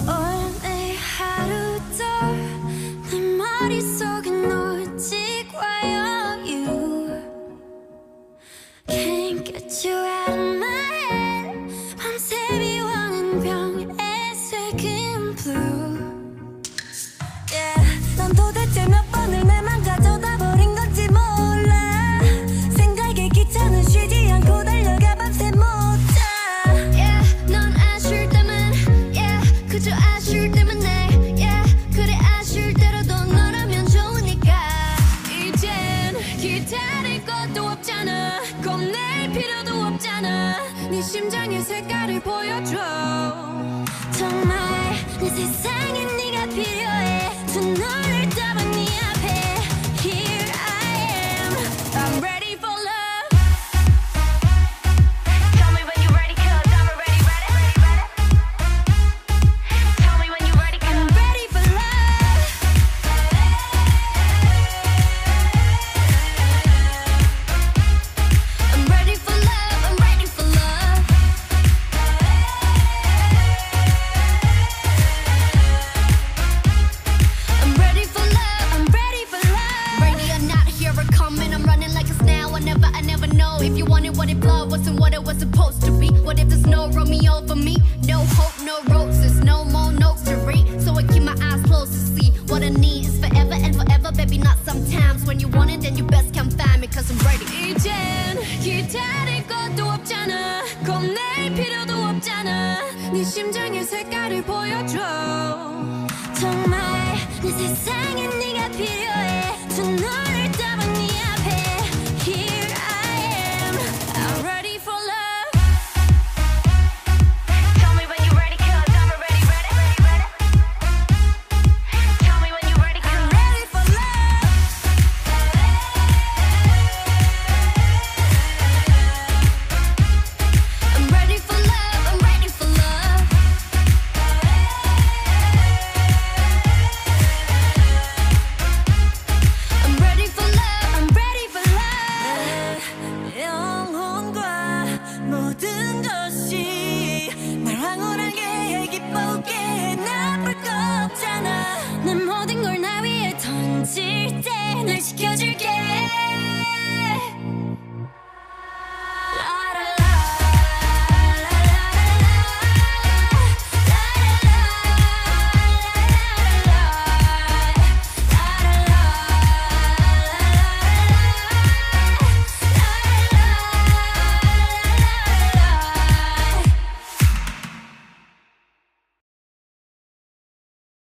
오늘 하루도 내 머릿속엔 오직 와요 You Can't get you out of my head 밤새 비워낸 병에 새긴 필요도 없잖아. 네 심장의 색깔을 보여줘. 정말 내 세상에 네가 필요해. 두 눈을 떠봐 coming. I'm running like a snail. I never, I never know if you wanted what it blow wasn't what it was supposed to be. What if there's no Romeo for me? No hope, no roses, no more notes to read. So I keep my eyes closed to see what I need is forever and forever, baby. Not sometimes. When you want it, then you best come find me, cause I'm ready. 이젠 기다릴 것도 없잖아 겁낼 필요도 없잖아 네 심장의 색깔을 보여줘 정말 내 세상에 네가 필요해 didn't.